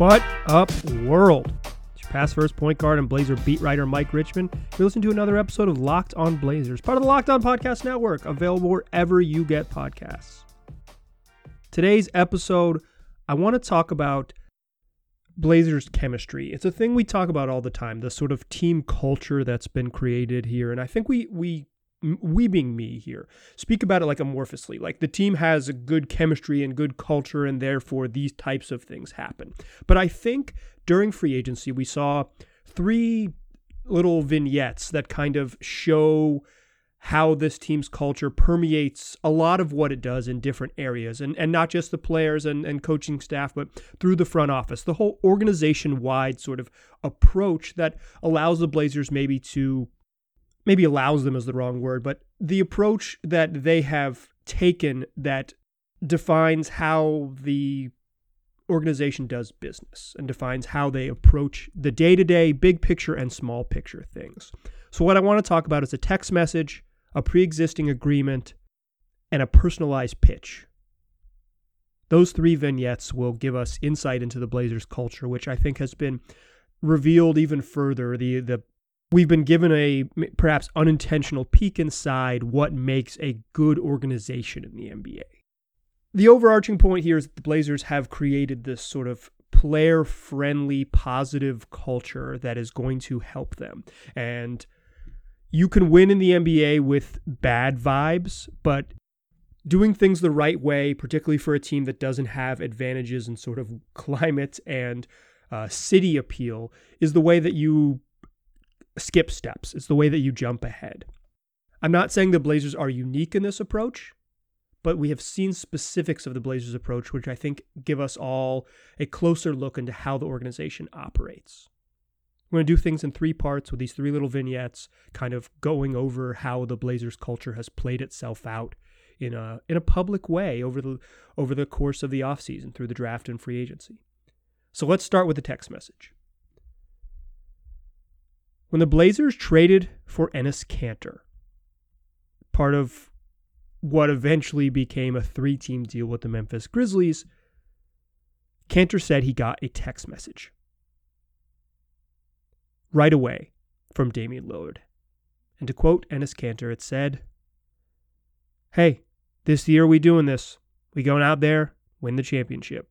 What up, world? It's your pass first point guard and Blazer beat writer Mike Richmond. You're listening to another episode of Locked On Blazers, part of the Locked On Podcast Network, available wherever you get podcasts. Today's episode, I want to talk about Blazers chemistry. It's a thing we talk about all the time, the sort of team culture that's been created here. And I think we we we being me here speak about it like amorphously like the team has a good chemistry and good culture and therefore these types of things happen. But i think during free agency we saw three little vignettes that kind of show how this team's culture permeates a lot of what it does in different areas and, and not just the players and, and coaching staff but through the front office. The whole organization wide sort of approach that allows the blazers maybe to maybe allows them is the wrong word, but the approach that they have taken that defines how the organization does business and defines how they approach the day to day, big picture, and small picture things. So, what I want to talk about is a text message, a pre existing agreement, and a personalized pitch. Those three vignettes will give us insight into the Blazers culture, which I think has been revealed even further. The the we've been given a perhaps unintentional peek inside what makes a good organization in the NBA. The overarching point here is that the Blazers have created this sort of player friendly, positive culture that is going to help them. And you can win in the NBA with bad vibes, but doing things the right way, particularly for a team that doesn't have advantages in sort of climate and uh, city appeal, is the way that you skip steps. It's the way that you jump ahead. I'm not saying the Blazers are unique in this approach, but we have seen specifics of the Blazers approach, which I think give us all a closer look into how the organization operates. We're going to do things in three parts with these three little vignettes, kind of going over how the Blazers culture has played itself out in a in a public way over the over the course of the offseason through the draft and free agency. So let's start with the text message. When the Blazers traded for Enes Kanter, part of what eventually became a three team deal with the Memphis Grizzlies, Kanter said he got a text message right away from Damian Lillard. And to quote Enes Kanter, it said, Hey, this year we doing this. We going out there, win the championship.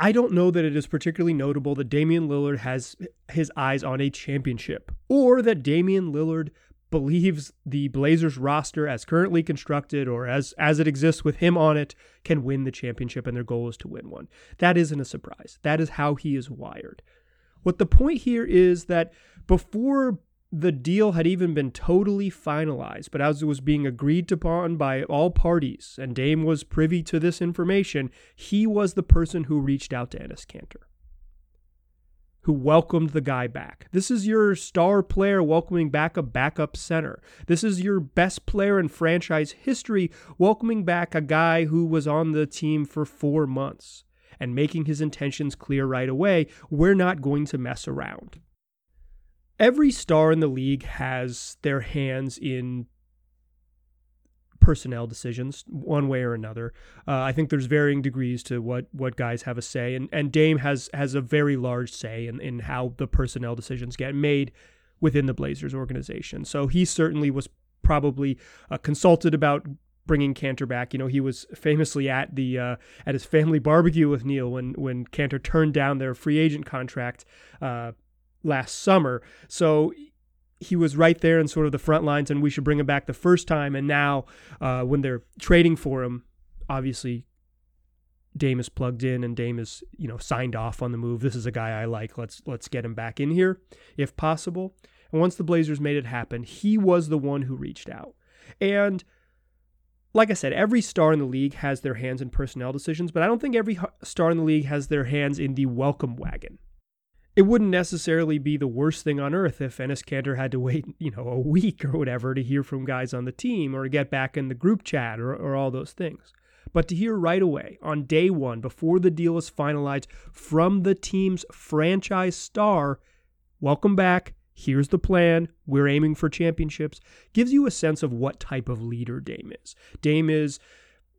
I don't know that it is particularly notable that Damian Lillard has his eyes on a championship or that Damian Lillard believes the Blazers roster as currently constructed or as as it exists with him on it can win the championship and their goal is to win one. That isn't a surprise. That is how he is wired. What the point here is that before the deal had even been totally finalized, but as it was being agreed upon by all parties, and Dame was privy to this information, he was the person who reached out to Enes Kanter, who welcomed the guy back. This is your star player welcoming back a backup center. This is your best player in franchise history welcoming back a guy who was on the team for four months and making his intentions clear right away. We're not going to mess around every star in the league has their hands in personnel decisions one way or another. Uh, I think there's varying degrees to what what guys have a say, and and Dame has has a very large say in in how the personnel decisions get made within the Blazers organization. So he certainly was probably uh, consulted about bringing Kanter back. You know, he was famously at the uh, at his family barbecue with Neil when when Kanter turned down their free agent contract. Uh, last summer. So he was right there in sort of the front lines, and we should bring him back the first time. And now, uh, when they're trading for him, obviously Dame is plugged in and Dame is you know signed off on the move. This is a guy I like. Let's let's get him back in here if possible. And once the Blazers made it happen, he was the one who reached out. And like I said, every star in the league has their hands in personnel decisions, but I don't think every star in the league has their hands in the welcome wagon it wouldn't necessarily be the worst thing on earth if Enes Kanter had to wait, you know, a week or whatever to hear from guys on the team or get back in the group chat or, or all those things. But to hear right away, on day one, before the deal is finalized, from the team's franchise star, welcome back, here's the plan, we're aiming for championships, gives you a sense of what type of leader Dame is. Dame is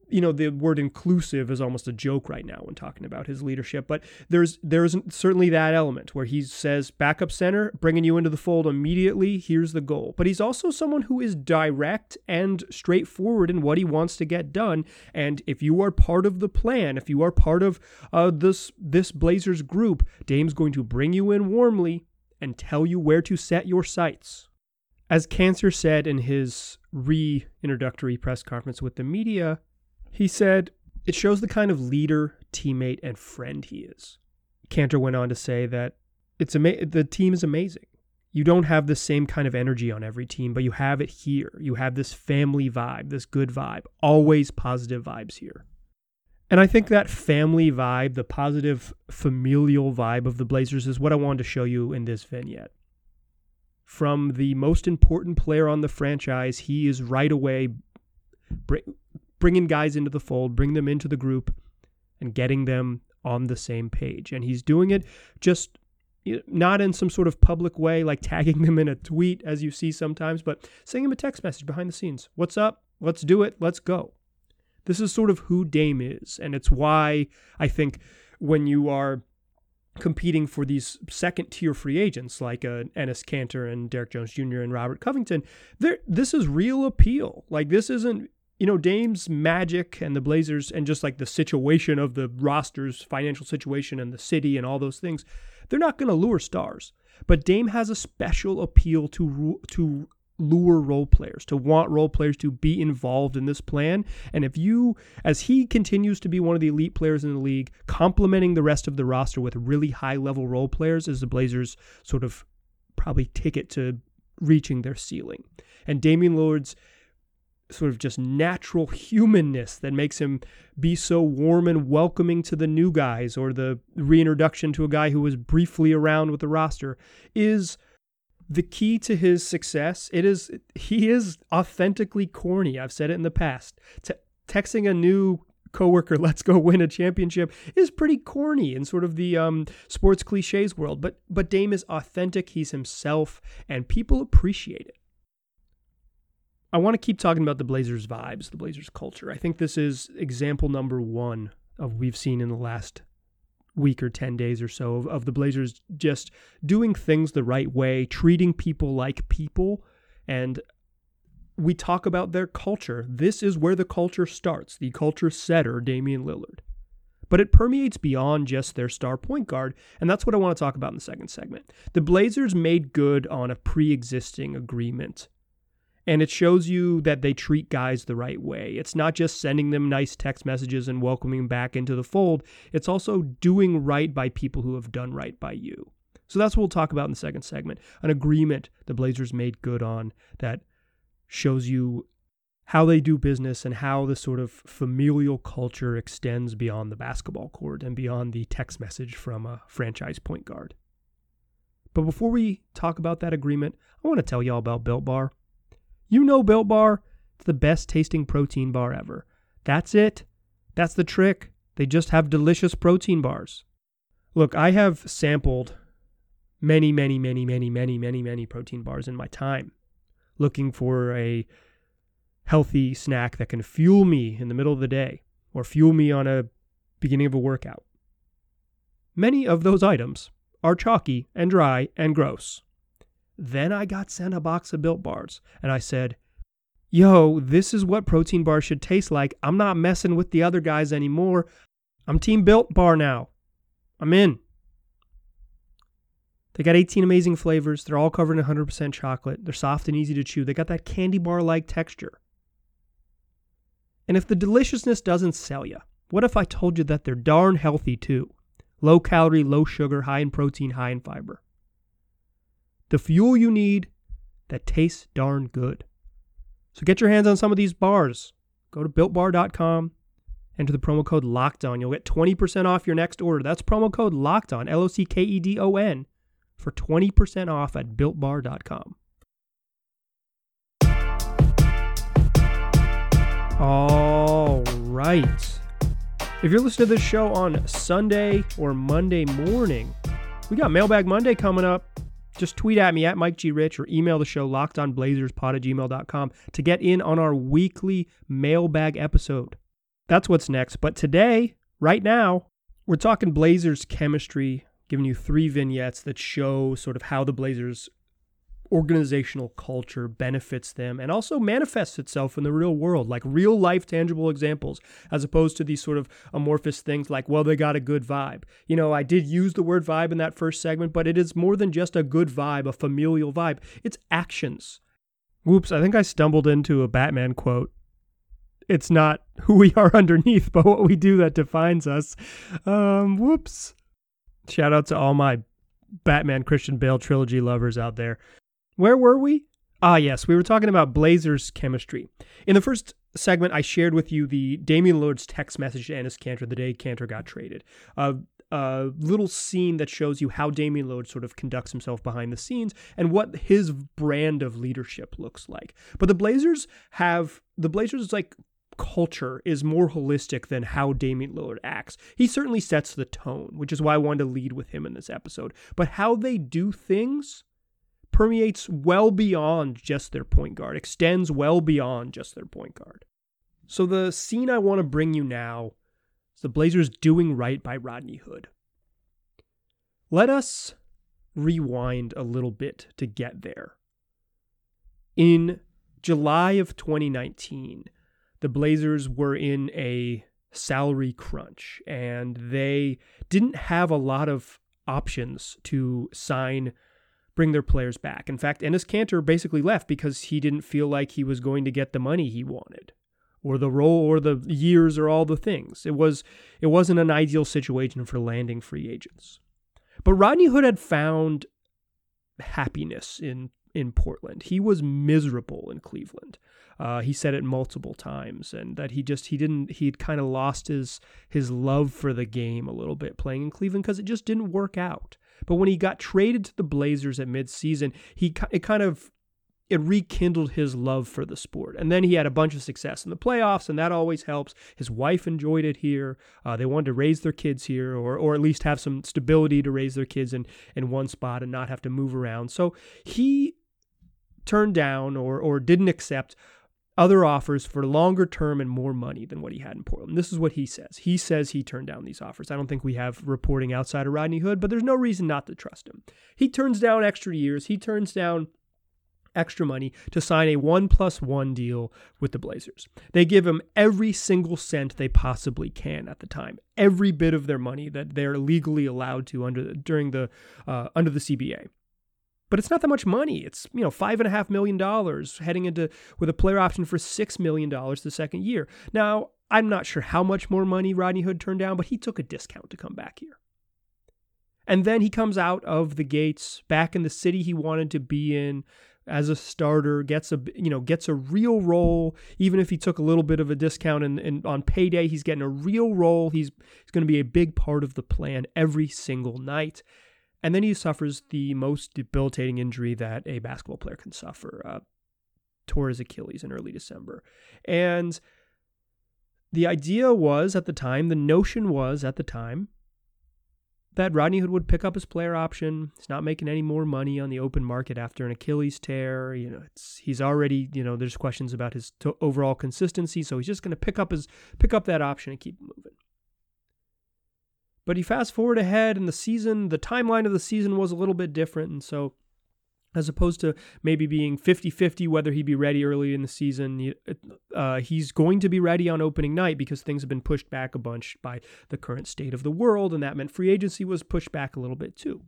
you know the word inclusive is almost a joke right now when talking about his leadership but there's there's certainly that element where he says backup center bringing you into the fold immediately here's the goal. But he's also someone who is direct and straightforward in what he wants to get done and if you are part of the plan if you are part of uh, this this blazers group dame's going to bring you in warmly and tell you where to set your sights. As Kanter said in his re introductory press conference with the media, he said, It shows the kind of leader, teammate, and friend he is. Kanter went on to say that it's ama- the team is amazing. You don't have the same kind of energy on every team, but you have it here. You have this family vibe, this good vibe, always positive vibes here. And I think that family vibe, the positive familial vibe of the Blazers, is what I wanted to show you in this vignette. From the most important player on the franchise, he is right away bringing guys into the fold, bring them into the group, and getting them on the same page. And he's doing it just not in some sort of public way, like tagging them in a tweet, as you see sometimes, but sending them a text message behind the scenes. What's up? Let's do it. Let's go. This is sort of who Dame is. And it's why I think when you are competing for these second tier free agents like uh, Enes Kanter and Derrick Jones Jr. and Robert Covington, this is real appeal. Like this isn't you know, Dame's magic and the Blazers and just like the situation of the roster's financial situation and the city and all those things, they're not going to lure stars. But Dame has a special appeal to to lure role players, to want role players to be involved in this plan. And if you, as he continues to be one of the elite players in the league, complementing the rest of the roster with really high level role players, is the Blazers sort of probably ticket to reaching their ceiling. And Damian Lillard's sort of just natural humanness that makes him be so warm and welcoming to the new guys or the reintroduction to a guy who was briefly around with the roster is the key to his success. It is he is authentically corny. I've said it in the past. Te- texting a new coworker, "Let's go win a championship," is pretty corny in sort of the um, sports cliches world. But but Dame is authentic. He's himself, and people appreciate it. I want to keep talking about the Blazers vibes, the Blazers culture. I think this is example number one of we've seen in the last week or 10 days or so of, of the Blazers just doing things the right way, treating people like people. And we talk about their culture. This is where the culture starts, the culture setter, Damian Lillard. But it permeates beyond just their star point guard, and that's what I want to talk about in the second segment. The Blazers made good on a pre existing agreement and it shows you that they treat guys the right way. It's not just sending them nice text messages and welcoming back into the fold, it's also doing right by people who have done right by you. So that's what we'll talk about in the second segment an agreement the Blazers made good on that shows you how they do business and how the sort of familial culture extends beyond the basketball court and beyond the text message from a franchise point guard. But before we talk about that agreement, I want to tell y'all about Built Bar. You know Built Bar, it's the best tasting protein bar ever. That's it. That's the trick. They just have delicious protein bars. Look, I have sampled many, many, many, many, many, many, many protein bars in my time, looking for a healthy snack that can fuel me in the middle of the day or fuel me on a beginning of a workout. Many of those items are chalky and dry and gross. Then I got sent a box of built bars and I said, Yo, this is what protein bars should taste like. I'm not messing with the other guys anymore. I'm Team Built Bar now. I'm in. They got 18 amazing flavors. They're all covered in 100% chocolate. They're soft and easy to chew. They got that candy bar like texture. And if the deliciousness doesn't sell you, what if I told you that they're darn healthy too? Low calorie, low sugar, high in protein, high in fiber the fuel you need that tastes darn good. So get your hands on some of these bars. Go to builtbar.com, enter the promo code locked on. You'll get 20% off your next order. That's promo code locked on, L O C K E D O N, for 20% off at builtbar.com. All right. If you're listening to this show on Sunday or Monday morning, we got Mailbag Monday coming up just tweet at me at Mike G. Rich or email the show lockedonblazerspod at gmail.com to get in on our weekly mailbag episode. That's what's next. But today, right now, we're talking Blazers chemistry, giving you three vignettes that show sort of how the Blazers organizational culture benefits them and also manifests itself in the real world, like real life tangible examples, as opposed to these sort of amorphous things like, well, they got a good vibe. You know, I did use the word vibe in that first segment, but it is more than just a good vibe, a familial vibe. It's actions. Whoops, I think I stumbled into a Batman quote. It's not who we are underneath, but what we do that defines us. Um, whoops. Shout out to all my Batman Christian Bale trilogy lovers out there. Where were we? Ah, yes, we were talking about Blazers chemistry. In the first segment, I shared with you the Damian Lillard's text message to Enes Kanter the day Kanter got traded. Uh, a little scene that shows you how Damian Lillard sort of conducts himself behind the scenes and what his brand of leadership looks like. But the Blazers have the Blazers like culture is more holistic than how Damian Lillard acts. He certainly sets the tone, which is why I wanted to lead with him in this episode. But how they do things permeates well beyond just their point guard, extends well beyond just their point guard. So the scene I want to bring you now is the Blazers doing right by Rodney Hood. Let us rewind a little bit to get there. In July of 2019, the Blazers were in a salary crunch and they didn't have a lot of options to sign bring their players back. In fact, Enes Kanter basically left because he didn't feel like he was going to get the money he wanted or the role or the years or all the things. It was it wasn't an ideal situation for landing free agents. But Rodney Hood had found happiness in in Portland. He was miserable in Cleveland. Uh, he said it multiple times, and that he just he didn't he'd kind of lost his his love for the game a little bit playing in Cleveland because it just didn't work out. But when he got traded to the Blazers at midseason, he it kind of it rekindled his love for the sport. And then he had a bunch of success in the playoffs, and that always helps. His wife enjoyed it here. Uh, they wanted to raise their kids here, or or at least have some stability to raise their kids in in one spot and not have to move around. So he turned down or or didn't accept other offers for longer term and more money than what he had in Portland. This is what he says. He says he turned down these offers. I don't think we have reporting outside of Rodney Hood, but there's no reason not to trust him. He turns down extra years. He turns down extra money to sign a one plus one deal with the Blazers. They give him every single cent they possibly can at the time, every bit of their money that they're legally allowed to under during the uh, under the CBA but it's not that much money. It's you know five and a half million dollars heading into with a player option for six million dollars the second year. Now I'm not sure how much more money Rodney Hood turned down, but he took a discount to come back here. And then he comes out of the gates back in the city he wanted to be in as a starter, gets a you know gets a real role. Even if he took a little bit of a discount and, and on payday, he's getting a real role. He's he's going to be a big part of the plan every single night. And then he suffers the most debilitating injury that a basketball player can suffer. Uh, tore his Achilles in early December. And the idea was at the time, the notion was at the time, that Rodney Hood would pick up his player option. He's not making any more money on the open market after an Achilles tear. You know, he's already you know there's questions about his to- overall consistency, so he's just going to pick up his pick up that option and keep moving. But he fast forward ahead, and the season, the timeline of the season was a little bit different. And so, as opposed to maybe being 50 50 whether he'd be ready early in the season, uh, he's going to be ready on opening night because things have been pushed back a bunch by the current state of the world. And that meant free agency was pushed back a little bit too.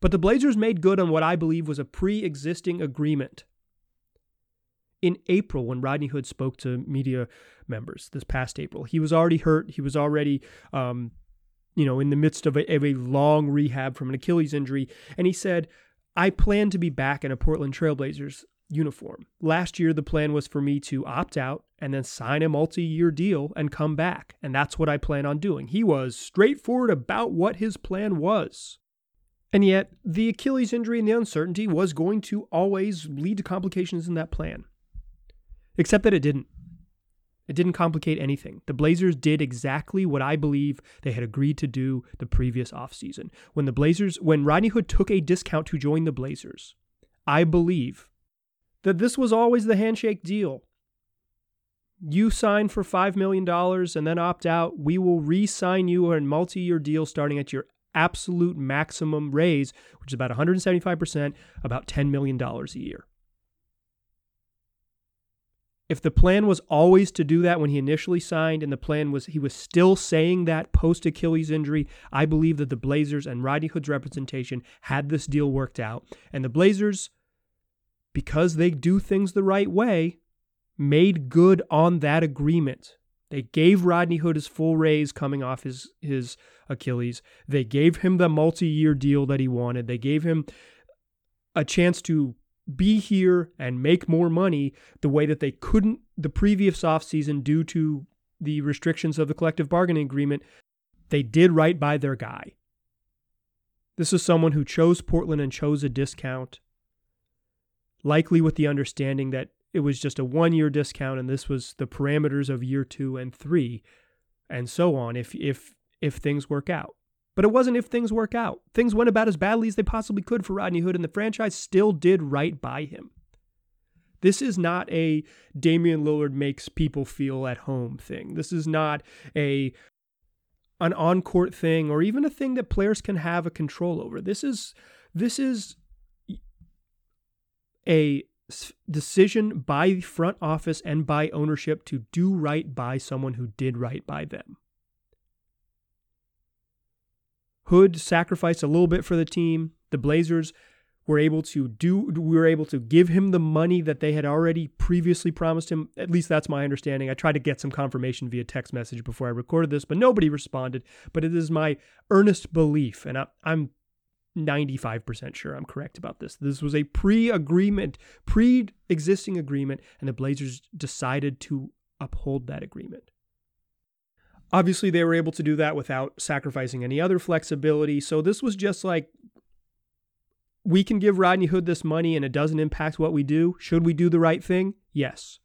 But the Blazers made good on what I believe was a pre existing agreement. In April, when Rodney Hood spoke to media members this past April, he was already hurt. He was already um, you know, in the midst of a, of a long rehab from an Achilles injury. And he said, I plan to be back in a Portland Trailblazers uniform. Last year, the plan was for me to opt out and then sign a multi year deal and come back. And that's what I plan on doing. He was straightforward about what his plan was. And yet, the Achilles injury and the uncertainty was going to always lead to complications in that plan. Except that it didn't. It didn't complicate anything. The Blazers did exactly what I believe they had agreed to do the previous offseason. When the Blazers when Rodney Hood took a discount to join the Blazers, I believe that this was always the handshake deal. you sign for $5 million and then opt out, we will re sign you a multi year deal starting at your absolute maximum raise, which is about 175%, about $10 million a year. If the plan was always to do that when he initially signed, and the plan was he was still saying that post Achilles injury, I believe that the Blazers and Rodney Hood's representation had this deal worked out. And the Blazers, because they do things the right way, made good on that agreement. They gave Rodney Hood his full raise coming off his, his Achilles. They gave him the multi year deal that he wanted. They gave him a chance to be here and make more money the way that they couldn't the previous offseason due to the restrictions of the collective bargaining agreement. They did right by their guy. This is someone who chose Portland and chose a discount, likely with the understanding that it was just a one year discount and this was the parameters of year two and three and so on if if if things work out. But it wasn't if things work out. Things went about as badly as they possibly could for Rodney Hood, and the franchise still did right by him. This is not a Damian Lillard makes people feel at home thing. This is not a an on-court thing or even a thing that players can have a control over. This is this is a decision by the front office and by ownership to do right by someone who did right by them. Hood sacrificed a little bit for the team. The Blazers were able to do we were able to give him the money that they had already previously promised him. At least that's my understanding. I tried to get some confirmation via text message before I recorded this, but nobody responded. But it is my earnest belief, and I, I'm 95% sure I'm correct about this. This was a pre agreement, pre existing agreement, and the Blazers decided to uphold that agreement. Obviously, they were able to do that without sacrificing any other flexibility. So this was just like, we can give Rodney Hood this money and it doesn't impact what we do. Should we do the right thing? Yes.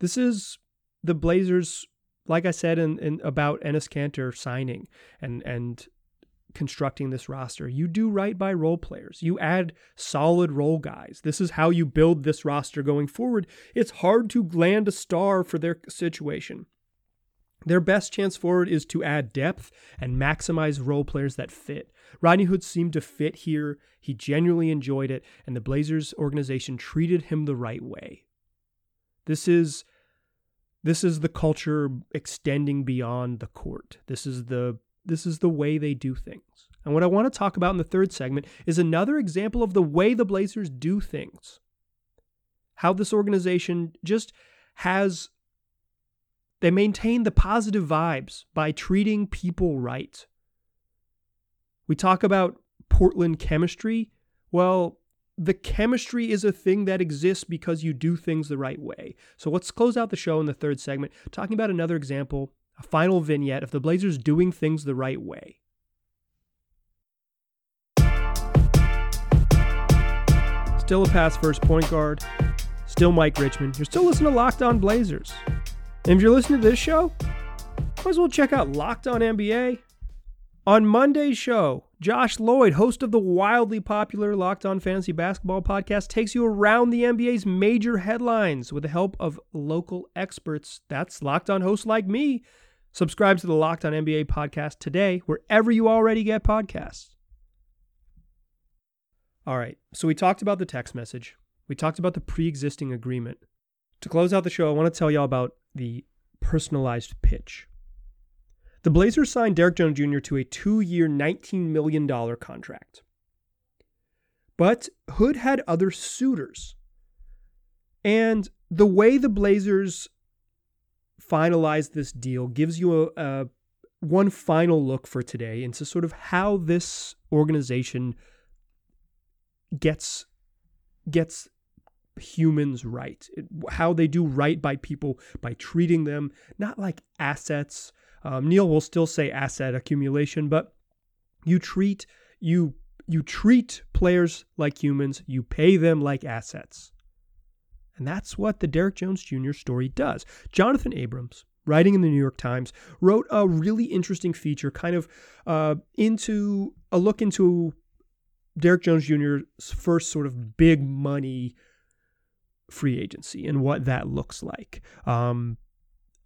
This is the Blazers, like I said in, in about Enes Kanter signing and and constructing this roster. You do right by role players. You add solid role guys. This is how you build this roster going forward. It's hard to land a star for their situation. Their best chance forward is to add depth and maximize role players that fit. Rodney Hood seemed to fit here. He genuinely enjoyed it, and the Blazers organization treated him the right way. This is this is the culture extending beyond the court. This is the this is the way they do things. And what I want to talk about in the third segment is another example of the way the Blazers do things. How this organization just has they maintain the positive vibes by treating people right. We talk about Portland chemistry. Well, the chemistry is a thing that exists because you do things the right way. So let's close out the show in the third segment talking about another example, a final vignette of the Blazers doing things the right way. Still a pass first point guard. Still Mike Richmond. You're still listening to Locked On Blazers. And if you're listening to this show, might as well check out Locked On NBA. On Monday's show, Josh Lloyd, host of the wildly popular Locked On Fantasy Basketball podcast, takes you around the NBA's major headlines with the help of local experts. That's Locked On hosts like me. Subscribe to the Locked On NBA podcast today, wherever you already get podcasts. All right, so we talked about the text message. We talked about the pre existing agreement. To close out the show, I want to tell y'all about the personalized pitch. The Blazers signed Derrick Jones Jr. to a two year, $19 million contract. But Hood had other suitors. And the way the Blazers finalized this deal gives you a, a one final look for today into sort of how this organization gets gets humans right, it, how they do right by people by treating them not like assets. Um, Neil will still say asset accumulation, but you treat you you treat players like humans, you pay them like assets. And that's what the Derrick Jones Jr. story does. Jonathan Abrams, writing in the New York Times, wrote a really interesting feature, kind of uh, into a look into Derrick Jones Jr.'s first sort of big money free agency and what that looks like. Um,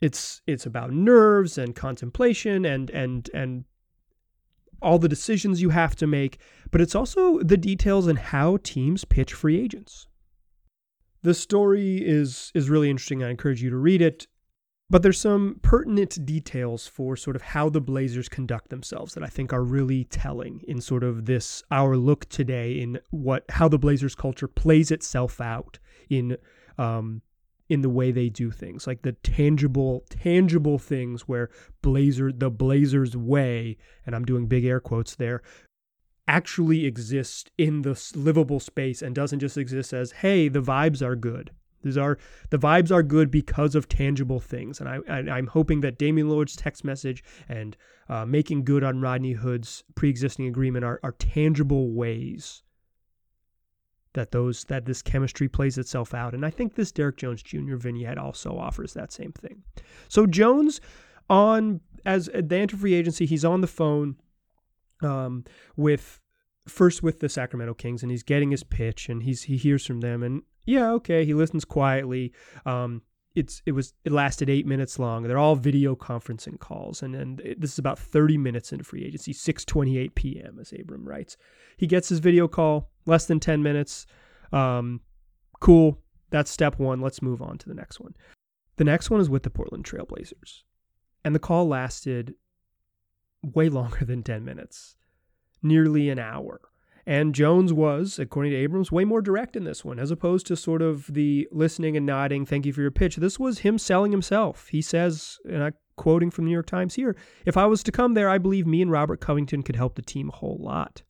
it's it's about nerves and contemplation and and and all the decisions you have to make, but it's also the details and how teams pitch free agents. The story is is really interesting. I encourage you to read it. But there's some pertinent details for sort of how the Blazers conduct themselves that I think are really telling in sort of this our look today in what how the Blazers culture plays itself out in um, in the way they do things, like the tangible tangible things where Blazer the Blazers way, and I'm doing big air quotes there, actually exists in the livable space and doesn't just exist as hey the vibes are good. These are the vibes are good because of tangible things, and I, am hoping that Damian Lillard's text message and uh, making good on Rodney Hood's pre-existing agreement are, are tangible ways that those that this chemistry plays itself out. And I think this Derek Jones Jr. vignette also offers that same thing. So Jones on as the enter free agency, he's on the phone um, with first with the Sacramento Kings, and he's getting his pitch, and he's he hears from them, and yeah, okay. He listens quietly. Um, it's it was it lasted eight minutes long. They're all video conferencing calls, and then this is about thirty minutes into free agency, six twenty eight p.m. as Abram writes. He gets his video call, less than ten minutes. Um, cool. That's step one. Let's move on to the next one. The next one is with the Portland Trailblazers, and the call lasted way longer than ten minutes, nearly an hour. And Jones was, according to Abrams, way more direct in this one, as opposed to sort of the listening and nodding, thank you for your pitch. This was him selling himself. He says, and I'm quoting from the New York Times here if I was to come there, I believe me and Robert Covington could help the team a whole lot.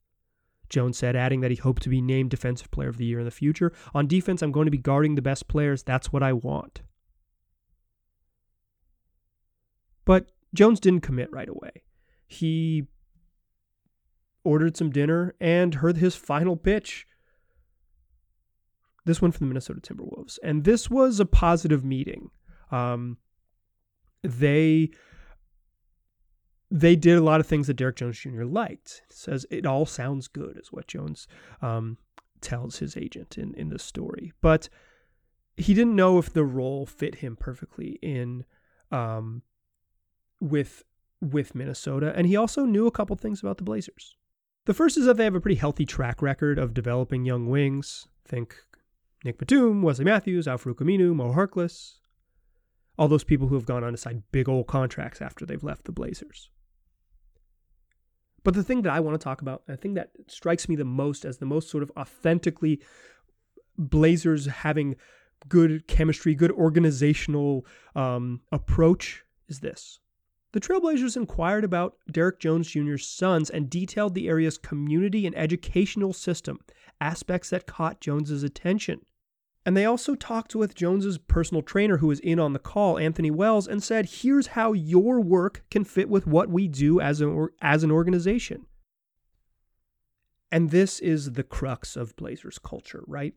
Jones said, adding that he hoped to be named Defensive Player of the Year in the future. On defense, I'm going to be guarding the best players. That's what I want. But Jones didn't commit right away. He ordered some dinner, and heard his final pitch. This one from the Minnesota Timberwolves. And this was a positive meeting. Um, they they did a lot of things that Derrick Jones Jr. liked. says it all sounds good, is what Jones um, tells his agent in, in the story. But he didn't know if the role fit him perfectly in um, with with Minnesota, and he also knew a couple things about the Blazers. The first is that they have a pretty healthy track record of developing young wings. Think Nick Batum, Wesley Matthews, Al-Farouq Aminu, Mo Harkless. All those people who have gone on to sign big old contracts after they've left the Blazers. But the thing that I want to talk about, the thing that strikes me the most as the most sort of authentically Blazers having good chemistry, good organizational um, approach is this. The Trailblazers inquired about Derrick Jones Jr.'s sons and detailed the area's community and educational system, aspects that caught Jones's attention. And they also talked with Jones's personal trainer who was in on the call, Anthony Wells, and said, "Here's how your work can fit with what we do as an as an organization." And this is the crux of Blazers culture, right?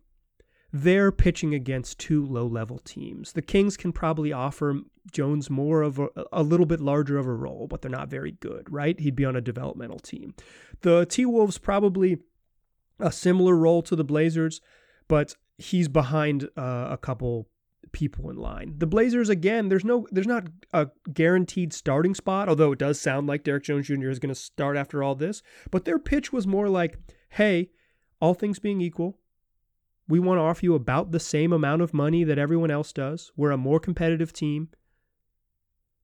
They're pitching against two low level teams. The Kings can probably offer Jones more of a, a little bit larger of a role, but they're not very good, right? He'd be on a developmental team. The T Wolves probably a similar role to the Blazers, but he's behind uh, a couple people in line. The Blazers again, there's no there's not a guaranteed starting spot, although it does sound like Derrick Jones Jr. is going to start after all this, but their pitch was more like, "Hey, all things being equal, we want to offer you about the same amount of money that everyone else does. We're a more competitive team.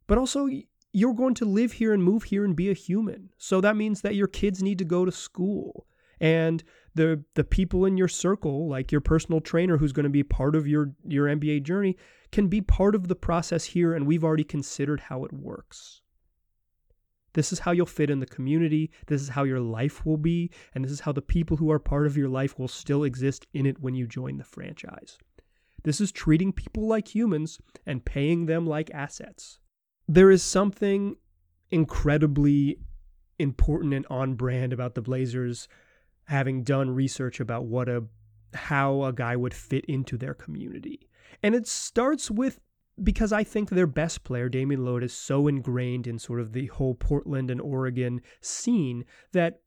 But also, you're going to live here and move here and be a human. So that means that your kids need to go to school. And the the people in your circle, like your personal trainer who's going to be part of your your NBA journey, can be part of the process here and we've already considered how it works. This is how you'll fit in the community. This is how your life will be. And this is how the people who are part of your life will still exist in it when you join the franchise. This is treating people like humans and paying them like assets. There is something incredibly important and on brand about the Blazers having done research about what a how a guy would fit into their community. And it starts with because I think their best player, Damian Lillard, is so ingrained in sort of the whole Portland and Oregon scene that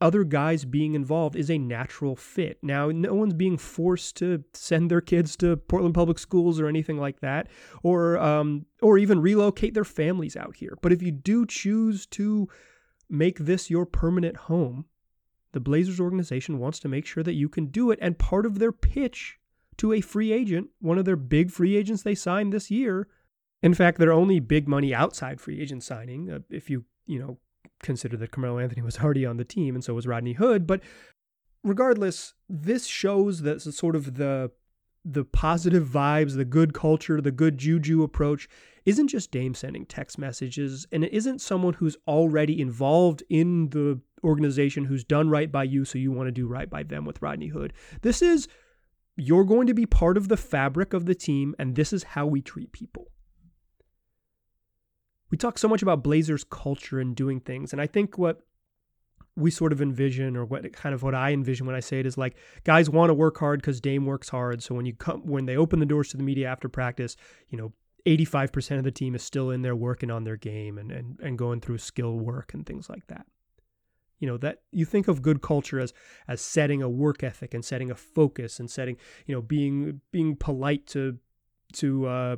other guys being involved is a natural fit. Now, no one's being forced to send their kids to Portland Public Schools or anything like that, or um, or even relocate their families out here. But if you do choose to make this your permanent home, the Blazers organization wants to make sure that you can do it. And part of their pitch to a free agent, one of their big free agents they signed this year, in fact, their only big money outside free agent signing, uh, if you you know consider that Carmelo Anthony was already on the team and so was Rodney Hood. But regardless, this shows that sort of the the positive vibes, the good culture, the good juju approach isn't just Dame sending text messages, and it isn't someone who's already involved in the organization who's done right by you, so you want to do right by them with Rodney Hood. This is you're going to be part of the fabric of the team, and this is how we treat people we talk so much about Blazers culture and doing things. And I think what we sort of envision or what kind of what I envision when I say it is like guys want to work hard because Dame works hard. So when you come when they open the doors to the media after practice, you know, 85% of the team is still in there working on their game and, and, and going through skill work and things like that. You know, that you think of good culture as as setting a work ethic and setting a focus and setting, you know, being being polite to to uh,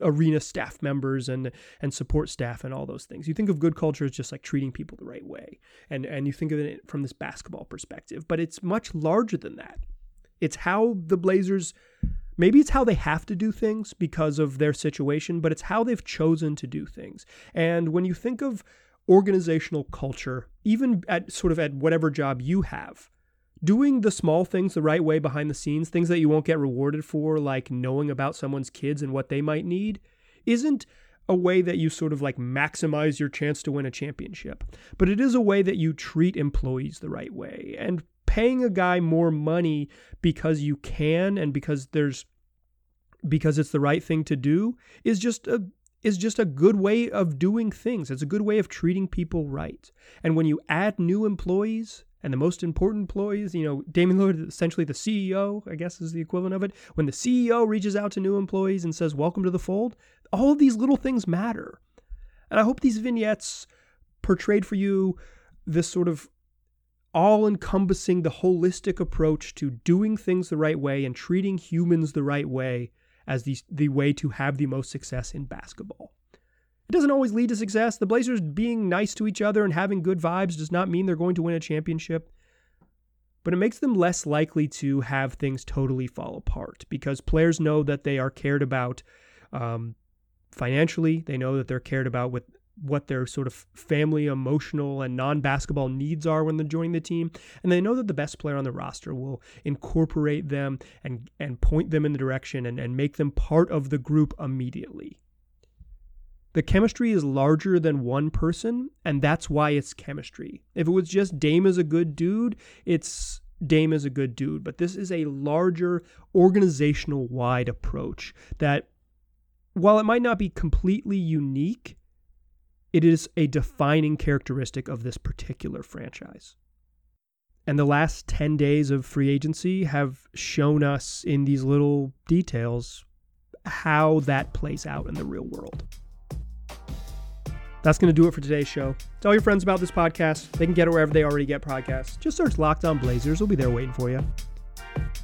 arena staff members and and support staff and all those things. You think of good culture as just like treating people the right way, and and you think of it from this basketball perspective, but it's much larger than that. It's how the Blazers. Maybe it's how they have to do things because of their situation, but it's how they've chosen to do things. And when you think of organizational culture, even at sort of at whatever job you have, doing the small things the right way behind the scenes, things that you won't get rewarded for, like knowing about someone's kids and what they might need, isn't a way that you sort of like maximize your chance to win a championship. But it is a way that you treat employees the right way. And paying a guy more money because you can and because there's because it's the right thing to do is just a is just a good way of doing things. It's a good way of treating people right. And when you add new employees, and the most important employees, you know, Damian Lillard, essentially the CEO, I guess is the equivalent of it. When the CEO reaches out to new employees and says, Welcome to the fold, all of these little things matter. And I hope these vignettes portrayed for you this sort of all encompassing, the holistic approach to doing things the right way and treating humans the right way as the, the way to have the most success in basketball. It doesn't always lead to success. The Blazers being nice to each other and having good vibes does not mean they're going to win a championship. But it makes them less likely to have things totally fall apart because players know that they are cared about um, financially. They know that they're cared about with what their sort of family, emotional, and non basketball needs are when they're joining the team. And they know that the best player on the roster will incorporate them and, and point them in the direction and, and make them part of the group immediately. The chemistry is larger than one person, and that's why it's chemistry. If it was just Dame is a good dude, it's Dame is a good dude. But this is a larger organizational wide approach that, while it might not be completely unique, it is a defining characteristic of this particular franchise. And the last 10 days of free agency have shown us in these little details how that plays out in the real world. That's going to do it for today's show. Tell your friends about this podcast. They can get it wherever they already get podcasts. Just search Locked On Blazers. We'll be there waiting for you.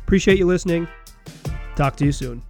Appreciate you listening. Talk to you soon.